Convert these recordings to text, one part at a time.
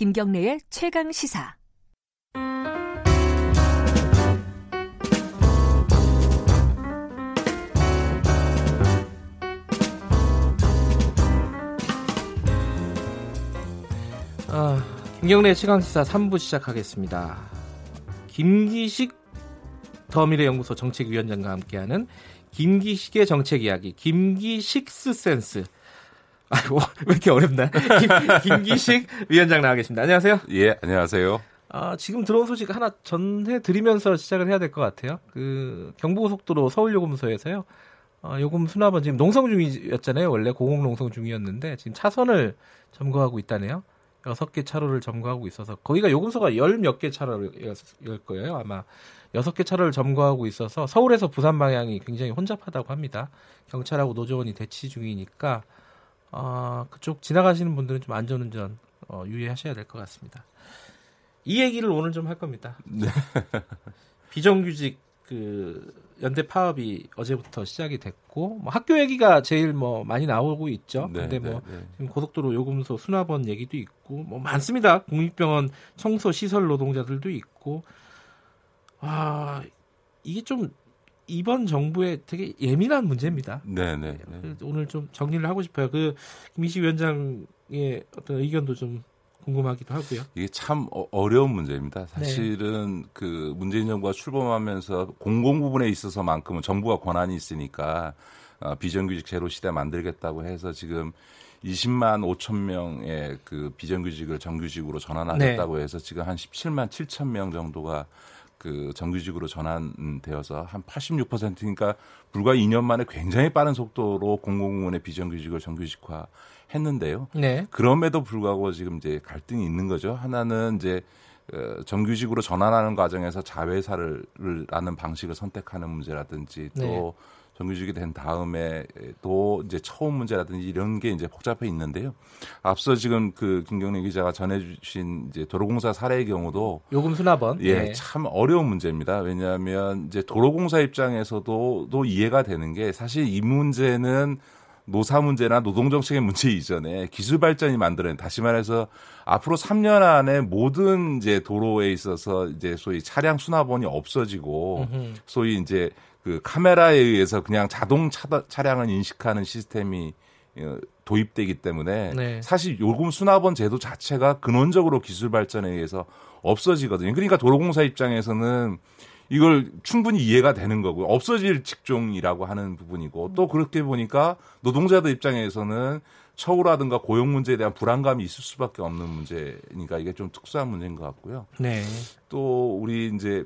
김경래의 최강 시사. 아, 김경래 최강시사 3부 시작하겠습니다. 김기식 더미래연구소 정책위원장과 함께하는 김기식의 정책 이야기, 김기식스 센스. 아이고, 왜 이렇게 어렵나? 김, 김기식 위원장 나와 계십니다. 안녕하세요. 예, 안녕하세요. 아, 지금 들어온 소식 하나 전해드리면서 시작을 해야 될 것 같아요. 그, 경부고속도로 서울요금소에서요. 어, 요금 수납은 지금 농성 중이었잖아요. 원래 고공 농성 중이었는데 지금 차선을 점거하고 있다네요. 여섯 개 차로를 점거하고 있어서 거기가 요금소가 열 몇 개 차로일 거예요. 아마 여섯 개 차로를 점거하고 있어서 서울에서 부산 방향이 굉장히 혼잡하다고 합니다. 경찰하고 노조원이 대치 중이니까 어, 그쪽 지나가시는 분들은 좀 안전운전 어, 유의하셔야 될 것 같습니다. 이 얘기를 오늘 좀 할 겁니다. 네. 비정규직 그 연대 파업이 어제부터 시작이 됐고 뭐 학교 얘기가 제일 뭐 많이 나오고 있죠. 네, 근데 뭐 네, 네. 지금 고속도로 요금소 수납원 얘기도 있고 뭐 많습니다. 국립병원 청소 시설 노동자들도 있고 아 이게 좀 이번 정부의 되게 예민한 문제입니다. 네, 네. 네. 오늘 좀 정리를 하고 싶어요. 그 김희식 위원장의 어떤 의견도 좀 궁금하기도 하고요. 이게 참 어, 어려운 문제입니다. 사실은 네. 그 문재인 정부가 출범하면서 공공 부분에 있어서만큼은 정부가 권한이 있으니까 어, 비정규직 제로 시대 만들겠다고 해서 지금 20만 5천 명의 그 비정규직을 정규직으로 전환하겠다고 네. 해서 지금 한 17만 7천 명 정도가 그 정규직으로 전환되어서 한 86%니까 불과 2년 만에 굉장히 빠른 속도로 공공부문의 비정규직을 정규직화 했는데요. 네. 그럼에도 불구하고 지금 이제 갈등이 있는 거죠. 하나는 이제 어, 정규직으로 전환하는 과정에서 자회사를 라는 방식을 선택하는 문제라든지 또 네. 정규직이 된 다음에 또 이제 처음 문제라든지 이런 게 이제 복잡해 있는데요. 앞서 지금 그 김경래 기자가 전해주신 이제 도로공사 사례의 경우도 요금 수납원 예, 네. 참 어려운 문제입니다. 왜냐하면 이제 도로공사 입장에서도 또 이해가 되는 게 사실 이 문제는 노사 문제나 노동 정책의 문제 이전에 기술 발전이 만들어낸 다시 말해서 앞으로 3년 안에 모든 이제 도로에 있어서 이제 소위 차량 수납원이 없어지고 소위 이제 그 카메라에 의해서 그냥 자동 차, 차량을 인식하는 시스템이 어, 도입되기 때문에 네. 사실 요금 수납원 제도 자체가 근원적으로 기술 발전에 의해서 없어지거든요. 그러니까 도로공사 입장에서는 이걸 충분히 이해가 되는 거고 없어질 직종이라고 하는 부분이고 또 그렇게 보니까 노동자들 입장에서는 처우라든가 고용 문제에 대한 불안감이 있을 수밖에 없는 문제니까 이게 좀 특수한 문제인 것 같고요. 네. 또 우리 이제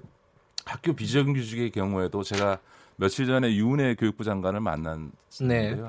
학교 비정규직의 경우에도 제가 며칠 전에 유은혜 교육부 장관을 만났는데요. 네.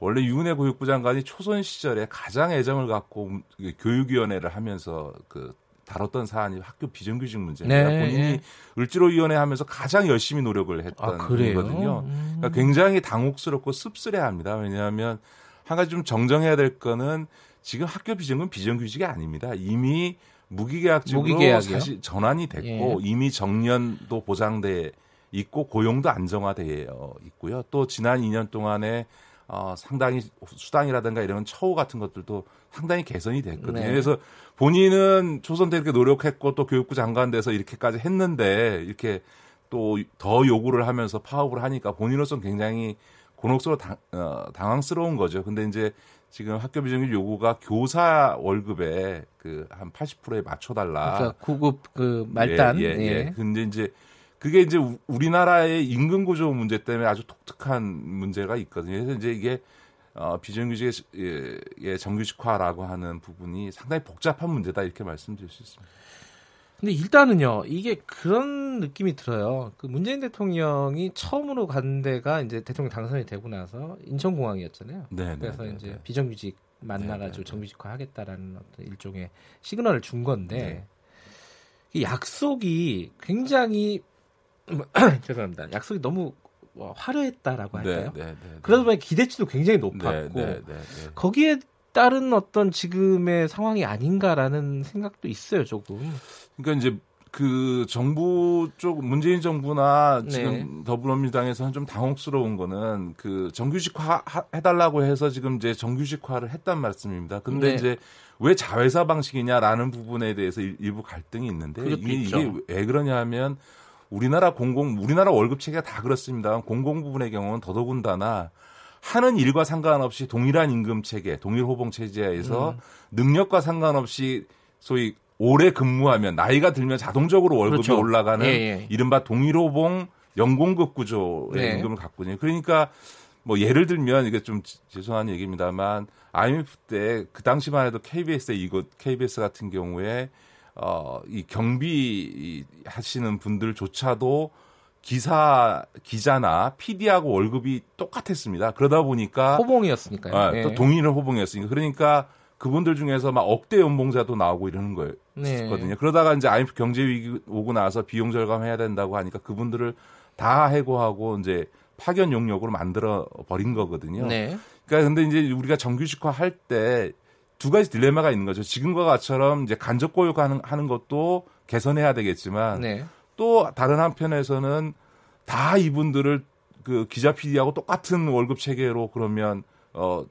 원래 유은혜 교육부 장관이 초선 시절에 가장 애정을 갖고 교육위원회를 하면서 그 다뤘던 사안이 학교 비정규직 문제입니다. 네. 본인이 예. 을지로위원회 하면서 가장 열심히 노력을 했던 아, 거거든요. 음. 그러니까 굉장히 당혹스럽고 씁쓸해합니다. 왜냐하면 한 가지 좀 정정해야 될 거는 지금 학교 비정은 비정규직이 아닙니다. 이미 무기계약직으로 무기계약이요? 사실 전환이 됐고 예. 이미 정년도 보장돼 있고 고용도 안정화되어 있고요. 또 지난 2년 동안에 어, 상당히 수당이라든가 이런 처우 같은 것들도 상당히 개선이 됐거든요. 네. 그래서 본인은 초선 때 이렇게 노력했고 또 교육부 장관 돼서 이렇게까지 했는데 이렇게 또 더 요구를 하면서 파업을 하니까 본인으로서는 굉장히 곤혹스러워 당, 어, 당황스러운 거죠. 근데 이제 지금 학교 비정규 요구가 교사 월급에 그 한 80%에 맞춰달라. 그러니까 구급 그 말단. 예, 예, 예. 예. 근데 이제 그게 이제 우리나라의 임금 구조 문제 때문에 아주 독특한 문제가 있거든요. 그래서 이제 이게 어, 비정규직의 예, 정규직화라고 하는 부분이 상당히 복잡한 문제다 이렇게 말씀드릴 수 있습니다. 근데 일단은요, 이게 그런 느낌이 들어요. 그 문재인 대통령이 처음으로 간 데가 이제 대통령 당선이 되고 나서 인천공항이었잖아요. 네, 네 그래서 네, 이제 네. 비정규직 만나가지고 정규직화 하겠다라는 어떤 일종의 시그널을 준 건데, 이 약속이 굉장히 죄송합니다. 약속이 너무 뭐 화려했다라고 네, 할까요? 네, 네, 네, 그러다 보니 기대치도 굉장히 높았고 네, 거기에 따른 어떤 지금의 상황이 아닌가라는 생각도 있어요, 조금. 그러니까 이제 그 정부 쪽 문재인 정부나 네. 지금 더불어민주당에서는 좀 당혹스러운 거는 그 정규직화 하- 해달라고 해서 지금 이제 정규직화를 했단 말씀입니다. 근데 네. 이제 왜 자회사 방식이냐라는 부분에 대해서 일- 일부 갈등이 있는데 이게. 이게 왜 그러냐면 우리나라 공공 우리나라 월급 체계가 다 그렇습니다. 공공 부분의 경우는 더더군다나 하는 일과 상관없이 동일한 임금 체계, 동일 호봉 체제에서 음. 능력과 상관없이 소위 오래 근무하면 나이가 들면 자동적으로 월급이 그렇죠. 올라가는 예, 예. 이른바 동일 호봉 연공급 구조의 네. 임금을 갖고 있는 그러니까 뭐 예를 들면 이게 좀 지- 죄송한 얘기입니다만 IMF 때 그 당시만 해도 KBS의 이곳 KBS 같은 경우에 어 이 경비 이 하시는 분들조차도 기사 기자나 PD하고 월급이 똑같았습니다. 그러다 보니까 호봉이었으니까요. 아, 예. 또 동일 호봉이었으니까 그러니까 그분들 중에서 막 억대 연봉자도 나오고 이러는 거예요. 네. 거든요. 그러다가 이제 IMF 경제 위기 오고 나서 비용 절감해야 된다고 하니까 그분들을 다 해고하고 이제 파견 용역으로 만들어 버린 거거든요. 네. 그러니까 근데 이제 우리가 정규직화 할 때 두 가지 딜레마가 있는 거죠. 지금과 같처럼 이제 간접 고용하는 하는 것도 개선해야 되겠지만 네. 또 다른 한편에서는 다 이분들을 그 기자 PD하고 똑같은 월급 체계로 그러면 어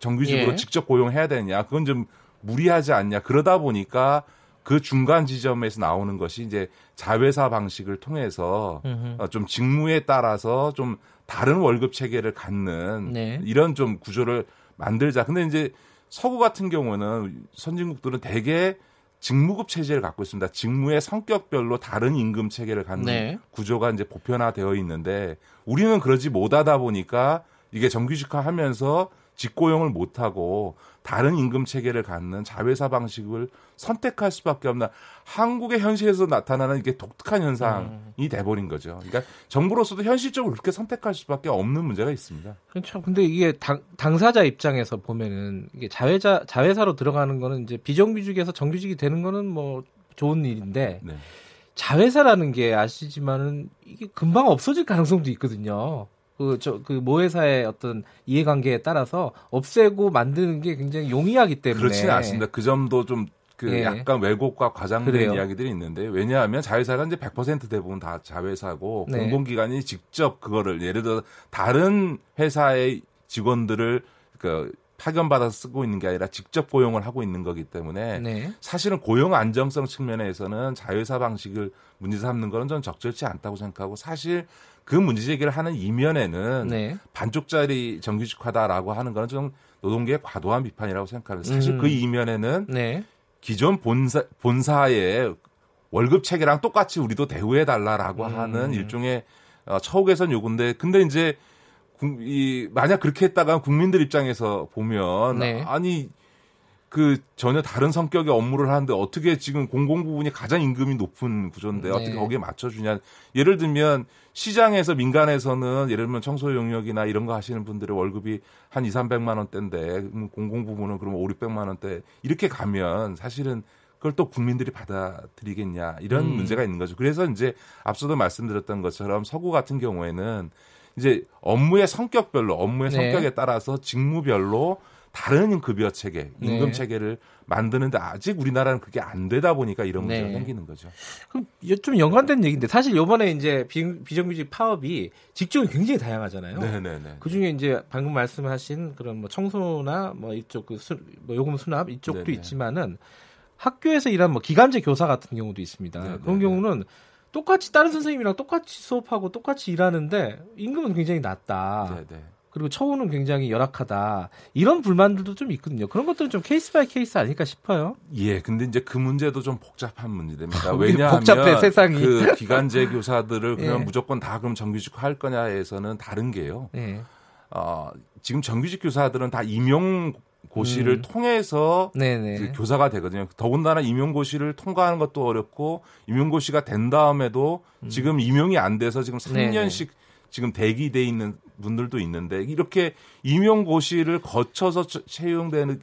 정규직으로 예. 직접 고용해야 되냐 그건 좀 무리하지 않냐 그러다 보니까 그 중간 지점에서 나오는 것이 이제 자회사 방식을 통해서 음흠. 어, 좀 직무에 따라서 좀 다른 월급 체계를 갖는 네. 이런 좀 구조를 만들자. 근데 이제 서구 같은 경우는 선진국들은 대개 직무급 체제를 갖고 있습니다. 직무의 성격별로 다른 임금 체계를 갖는 네. 구조가 이제 보편화되어 있는데 우리는 그러지 못하다 보니까 이게 정규직화하면서 직고용을 못하고 다른 임금 체계를 갖는 자회사 방식을 선택할 수밖에 없나 한국의 현실에서 나타나는 이게 독특한 현상이 돼버린 거죠. 그러니까 정부로서도 현실적으로 그렇게 선택할 수밖에 없는 문제가 있습니다. 그렇죠. 근데 이게 당, 당사자 입장에서 보면은 이게 자회자 자회사로 들어가는 거는 이제 비정규직에서 정규직이 되는 거는 뭐 좋은 일인데 네. 자회사라는 게 아시지만은 이게 금방 없어질 가능성도 있거든요. 그저그 모회사의 어떤 이해관계에 따라서 없애고 만드는 게 굉장히 용이하기 때문에 그렇지는 않습니다. 그 점도 좀그 예. 약간 왜곡과 과장된 그래요. 이야기들이 있는데 왜냐하면 자회사가 이제 100% 대부분 다 자회사고 네. 공공기관이 직접 그거를 예를 들어 다른 회사의 직원들을 그 파견받아서 쓰고 있는 게 아니라 직접 고용을 하고 있는 거기 때문에 네. 사실은 고용 안정성 측면에서는 자회사 방식을 문제 삼는 거는 저는 적절치 않다고 생각하고 사실 그 문제 제기를 하는 이면에는 네. 반쪽짜리 정규직화다라고 하는 거는 좀 노동계의 과도한 비판이라고 생각합니다. 사실 음. 그 이면에는 네. 기존 본사, 본사의 월급 체계랑 똑같이 우리도 대우해 달라라고 음. 하는 일종의 어, 처우 개선 요구인데 근데 이제 국- 이 만약 그렇게 했다가 국민들 입장에서 보면 네. 아니 그 전혀 다른 성격의 업무를 하는데 어떻게 지금 공공 부분이 가장 임금이 높은 구조인데 네. 어떻게 거기에 맞춰주냐 예를 들면 시장에서 민간에서는 예를 들면 청소 용역이나 이런 거 하시는 분들의 월급이 한 2, 300만 원대인데 음, 공공 부문은 그러면 5, 600만 원대 이렇게 가면 사실은 그걸 또 국민들이 받아들이겠냐 이런 음. 문제가 있는 거죠. 그래서 이제 앞서도 말씀드렸던 것처럼 서구 같은 경우에는 이제 업무의 성격별로 업무의 네. 성격에 따라서 직무별로 다른 급여 체계, 임금 네. 체계를 만드는데 아직 우리나라는 그게 안 되다 보니까 이런 문제가 네. 생기는 거죠. 그럼 좀 연관된 얘기인데 사실 요번에 이제 비, 비정규직 파업이 직종이 굉장히 다양하잖아요. 네네네. 그 중에 이제 방금 말씀하신 그런 뭐 청소나 뭐 이쪽 그 수, 뭐 요금 수납 이쪽도 네네. 있지만은 학교에서 일하는 뭐 기간제 교사 같은 경우도 있습니다. 네네네. 그런 경우는 똑같이 다른 선생님이랑 똑같이 수업하고 똑같이 일하는데 임금은 굉장히 낮다. 네네. 그리고 처우는 굉장히 열악하다. 이런 불만들도 좀 있거든요. 그런 것들은 좀 case by case 아닐까 싶어요. 예, 근데 이제 그 문제도 좀 복잡한 문제됩니다. 우리 왜냐하면 복잡해, 세상이. 그 기간제 교사들을 그냥 예. 무조건 다 그럼 정규직화 할 거냐에서는 다른 게요. 네. 어, 지금 정규직 교사들은 다 임용 고시를 음. 통해서 네네. 그 교사가 되거든요. 더군다나 임용고시를 통과하는 것도 어렵고 임용고시가 된 다음에도 지금 임용이 안 돼서 지금 음. 네네. 3년씩 지금 대기돼 있는 분들도 있는데 이렇게 임용고시를 거쳐서 처- 채용되기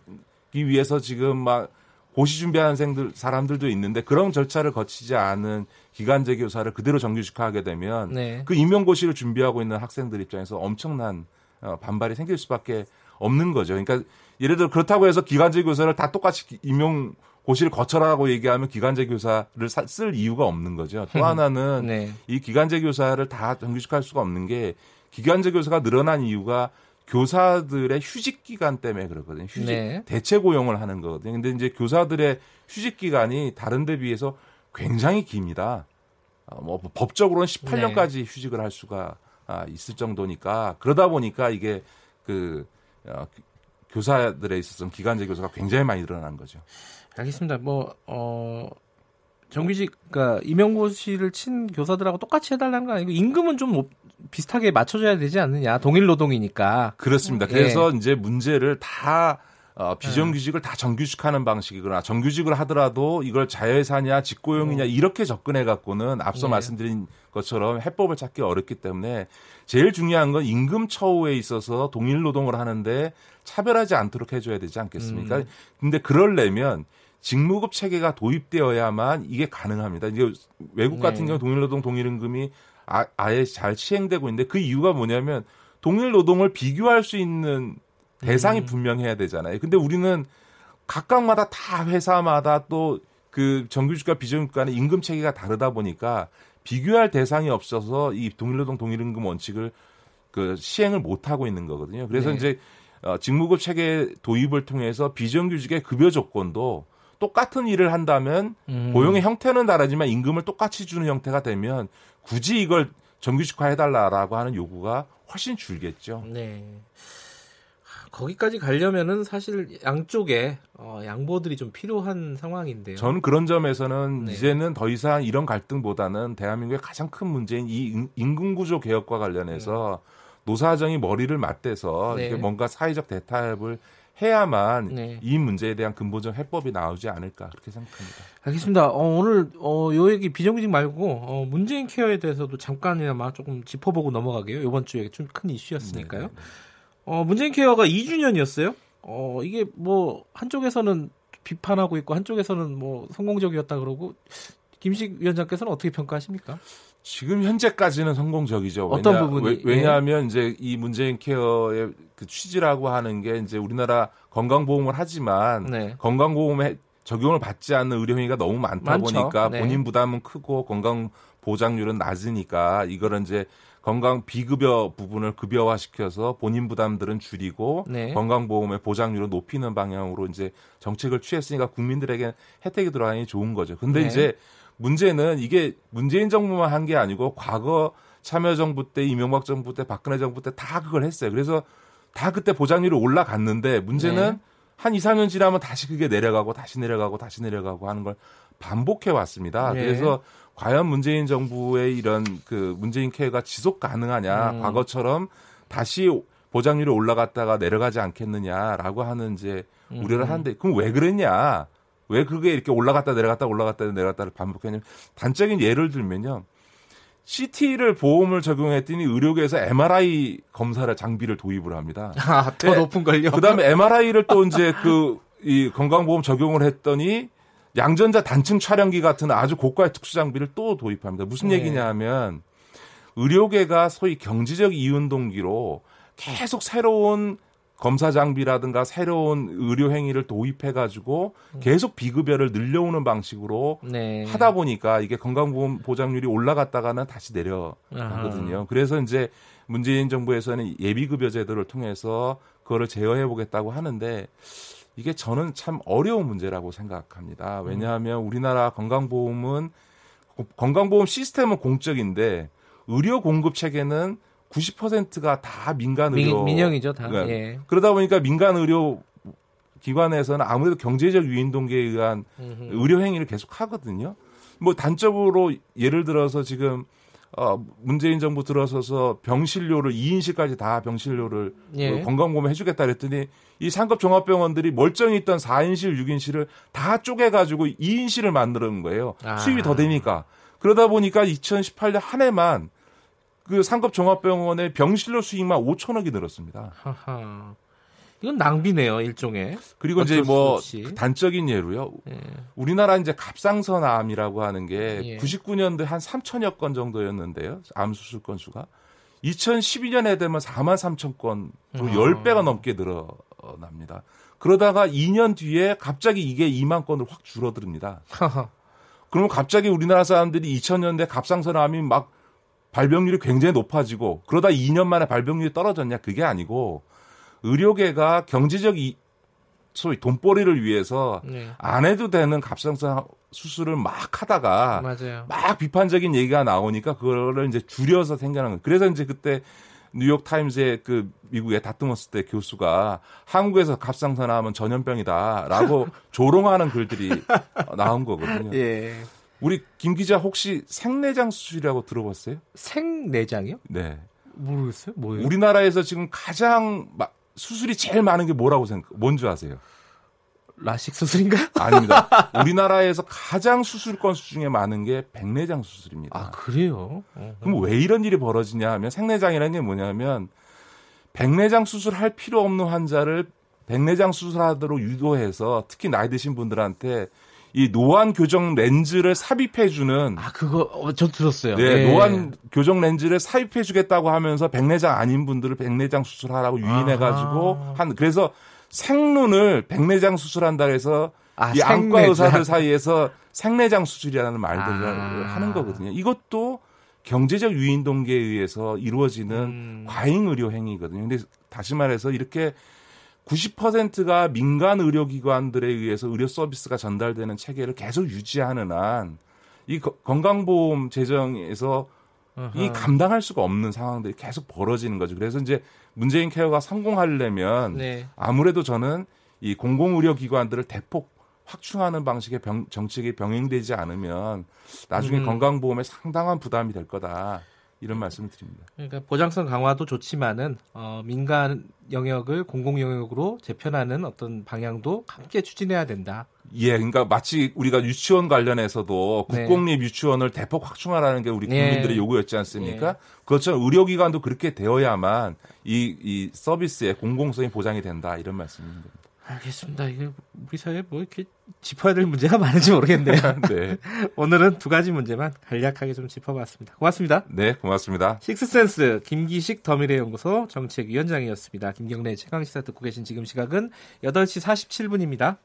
위해서 지금 막 고시 준비하는 생들 사람들도 있는데 그런 절차를 거치지 않은 기간제 교사를 그대로 정규직화하게 되면 네. 그 임용고시를 준비하고 있는 학생들 입장에서 엄청난 어, 반발이 생길 수밖에 없는 거죠. 그러니까 예를 들어 그렇다고 해서 기간제 교사를 다 똑같이 기- 임용 고시를 거쳐라고 얘기하면 기간제 교사를 사- 쓸 이유가 없는 거죠. 또 하나는 네. 이 기간제 교사를 다 정규직할 수가 없는 게 기간제 교사가 늘어난 이유가 교사들의 휴직 기간 때문에 그렇거든요. 휴직 네. 대체 고용을 하는 거거든요. 근데 이제 교사들의 휴직 기간이 다른 데 비해서 굉장히 깁니다. 어, 뭐 법적으로는 18년까지 휴직을 할 수가 아, 있을 정도니까 그러다 보니까 이게 그 어, 교사들에 있어서 기간제 교사가 굉장히 많이 늘어난 거죠. 알겠습니다. 뭐, 어, 정규직, 그러니까 임용고시를 친 교사들하고 똑같이 해달라는 건 아니고 임금은 좀 높- 비슷하게 맞춰줘야 되지 않느냐. 동일 노동이니까. 그렇습니다. 예. 그래서 이제 문제를 다 어, 비정규직을 다 정규직하는 방식이거나 정규직을 하더라도 이걸 자회사냐 직고용이냐 이렇게 접근해 갖고는 앞서 네. 말씀드린 것처럼 해법을 찾기 어렵기 때문에 제일 중요한 건 임금 처우에 있어서 동일 노동을 하는데 차별하지 않도록 해줘야 되지 않겠습니까? 근데 그러려면 직무급 체계가 도입되어야만 이게 가능합니다. 이제 외국 같은 네. 경우 동일 노동 동일 임금이 아, 아예 잘 시행되고 있는데 그 이유가 뭐냐면 동일 노동을 비교할 수 있는 대상이 음. 분명해야 되잖아요. 근데 우리는 각각마다 다 회사마다 또 그 정규직과 비정규직 간의 임금 체계가 다르다 보니까 비교할 대상이 없어서 이 동일노동 동일임금 원칙을 그 시행을 못 하고 있는 거거든요. 그래서 네. 이제 어, 직무급 체계 도입을 통해서 비정규직의 급여 조건도 똑같은 일을 한다면 음. 고용의 형태는 다르지만 임금을 똑같이 주는 형태가 되면 굳이 이걸 정규직화 해달라라고 하는 요구가 훨씬 줄겠죠. 네. 하, 거기까지 가려면은 사실 양쪽에 어, 양보들이 좀 필요한 상황인데요. 저는 그런 점에서는 네. 이제는 더 이상 이런 갈등보다는 대한민국의 가장 큰 문제인 이 임- 임금구조 개혁과 관련해서 노사정이 머리를 맞대서 네. 이게 뭔가 사회적 대타협을 해야만 네. 이 문제에 대한 근본적 해법이 나오지 않을까 그렇게 생각합니다. 알겠습니다. 어, 오늘 어, 요 얘기 비정규직 말고 어, 문재인 케어에 대해서도 잠깐이나마 조금 짚어보고 넘어가게요. 이번 주에 좀 큰 이슈였으니까요. 네, 네, 네. 어, 문재인 케어가 2주년이었어요. 어, 이게 뭐 한쪽에서는 비판하고 있고 한쪽에서는 뭐 성공적이었다 그러고 김식 위원장께서는 어떻게 평가하십니까? 지금 현재까지는 성공적이죠. 어떤 부분이? 예. 왜, 냐하면 이제 이 문재인 케어의 그 취지라고 하는 게 이제 우리나라 건강보험을 하지만 네. 건강보험에 적용을 받지 않는 의료행위가 너무 많다 많죠. 보니까 네. 본인 부담은 크고 건강 보장률은 낮으니까 이거를 이제 건강 비급여 부분을 급여화 시켜서 본인 부담들은 줄이고 네. 건강보험의 보장률을 높이는 방향으로 이제 정책을 취했으니까 국민들에게 혜택이 들어가니 좋은 거죠. 근데 네. 이제 문제는 이게 문재인 정부만 한 게 아니고 과거 참여정부 때 이명박 정부 때 박근혜 정부 때 다 그걸 했어요. 그래서 다 그때 보장률이 올라갔는데 문제는 네. 한 2, 3년 지나면 다시 그게 내려가고 다시 내려가고 다시 내려가고 하는 걸 반복해 왔습니다. 네. 그래서 과연 문재인 정부의 이런 그 문재인 케어가 지속 가능하냐, 음. 과거처럼 다시 보장률이 올라갔다가 내려가지 않겠느냐라고 하는 이제 음. 우려를 하는데 그럼 왜 그랬냐? 왜 그게 이렇게 올라갔다 내려갔다 올라갔다 내려갔다를 반복했냐면 단적인 예를 들면요. CT를 보험을 적용했더니 의료계에서 MRI 검사를 장비를 도입을 합니다. 아, 더 네. 높은 걸요. 그다음에 MRI를 또 이제 그 이 건강보험 적용을 했더니 양전자 단층 촬영기 같은 아주 고가의 특수 장비를 또 도입합니다. 무슨 네. 얘기냐면 의료계가 소위 경제적 이윤 동기로 계속 새로운 검사 장비라든가 새로운 의료 행위를 도입해 가지고 계속 비급여를 늘려오는 방식으로 네. 하다 보니까 이게 건강보험 보장률이 올라갔다가는 다시 내려가거든요. 그래서 이제 문재인 정부에서는 예비급여 제도를 통해서 그거를 제어해 보겠다고 하는데 이게 저는 참 어려운 문제라고 생각합니다. 왜냐하면 우리나라 건강보험은 건강보험 시스템은 공적인데 의료 공급 체계는 90%가 다 민간 의료 민, 민영이죠, 다. 네. 예. 그러다 보니까 민간 의료 기관에서는 아무래도 경제적 유인 동기에 의한 음흠. 의료 행위를 계속 하거든요. 뭐 단적으로 예를 들어서 지금 어 문재인 정부 들어서서 병실료를 2인실까지 다 병실료를 예. 그 건강보험에 해주겠다 그랬더니 이 상급 종합병원들이 멀쩡히 있던 4인실, 6인실을 다 쪼개가지고 2인실을 만드는 거예요. 아. 수입이 더 되니까. 그러다 보니까 2018년 한 해만 그 상급 종합병원의 병실료 수익만 5천억이 늘었습니다. 하하. 이건 낭비네요, 일종의. 그리고 이제 뭐 없이. 단적인 예로요. 예. 우리나라 이제 갑상선암이라고 하는 게 예. 99년도에 한 3천여 건 정도였는데요. 암 수술 건수가 2012년에 되면 4만 3천 건으로 아. 10배가 넘게 늘어납니다. 그러다가 2년 뒤에 갑자기 이게 2만 건으로 확 줄어듭니다. 그러면 갑자기 우리나라 사람들이 2000년대 갑상선암이 막 발병률이 굉장히 높아지고 그러다 2년 만에 발병률이 떨어졌냐 그게 아니고 의료계가 경제적 이, 소위 돈벌이를 위해서 네. 안 해도 되는 갑상선 수술을 막 하다가 맞아요. 막 비판적인 얘기가 나오니까 그거를 이제 줄여서 생겨난 거예요. 그래서 이제 그때 뉴욕 타임즈의 그 미국의 다트머스 때 교수가 한국에서 갑상선암은 전염병이다라고 조롱하는 글들이 나온 거거든요. 예. 우리 김 기자 혹시 생내장 수술이라고 들어봤어요? 생내장이요? 네. 모르겠어요. 뭐예요? 우리나라에서 지금 가장 마- 수술이 제일 많은 게 뭐라고 생각? 뭔지 아세요? 라식 수술인가? 아닙니다. 우리나라에서 가장 수술 건수 중에 많은 게 백내장 수술입니다. 아 그래요? 어. 그럼 왜 이런 일이 벌어지냐 하면 생내장이라는 게 뭐냐면 백내장 수술할 필요 없는 환자를 백내장 수술하도록 유도해서 특히 나이 드신 분들한테 이 노안 교정 렌즈를 삽입해 주는 아 그거 어, 저 들었어요. 네, 예. 노안 교정 렌즈를 삽입해 주겠다고 하면서 백내장 아닌 분들을 백내장 수술하라고 유인해 가지고 아하. 한 그래서 생눈을 백내장 수술한다 해서 아, 이 안과 생내장. 의사들 사이에서 생내장 수술이라는 말들을 아. 하는 거거든요. 이것도 경제적 유인 동기에 의해서 이루어지는 음. 과잉 의료 행위거든요. 근데 다시 말해서 이렇게 90%가 민간 의료기관들에 의해서 의료 서비스가 전달되는 체계를 계속 유지하는 한 이 건강보험 재정에서 이 감당할 수가 없는 상황들이 계속 벌어지는 거죠. 그래서 이제 문재인 케어가 성공하려면 네. 아무래도 저는 이 공공의료기관들을 대폭 확충하는 방식의 병- 정책이 병행되지 않으면 나중에 음. 건강보험에 상당한 부담이 될 거다. 이런 말씀을 드립니다. 그러니까 보장성 강화도 좋지만은 어, 민간 영역을 공공 영역으로 재편하는 어떤 방향도 함께 추진해야 된다. 예, 그러니까 마치 우리가 유치원 관련해서도 네. 국공립 유치원을 대폭 확충하라는 게 우리 예. 국민들의 요구였지 않습니까? 예. 그것처럼 의료기관도 그렇게 되어야만 이, 이 서비스의 공공성이 보장이 된다. 이런 말씀입니다. 알겠습니다. 이게 우리 사회에 뭐 이렇게 짚어야 될 문제가 많은지 모르겠네요. 네. 오늘은 두 가지 문제만 간략하게 좀 짚어봤습니다. 고맙습니다. 네, 고맙습니다. 식스센스 김기식 더미래연구소 정책위원장이었습니다. 김경래 최강 시사 듣고 계신 지금 시각은 8시 47분입니다.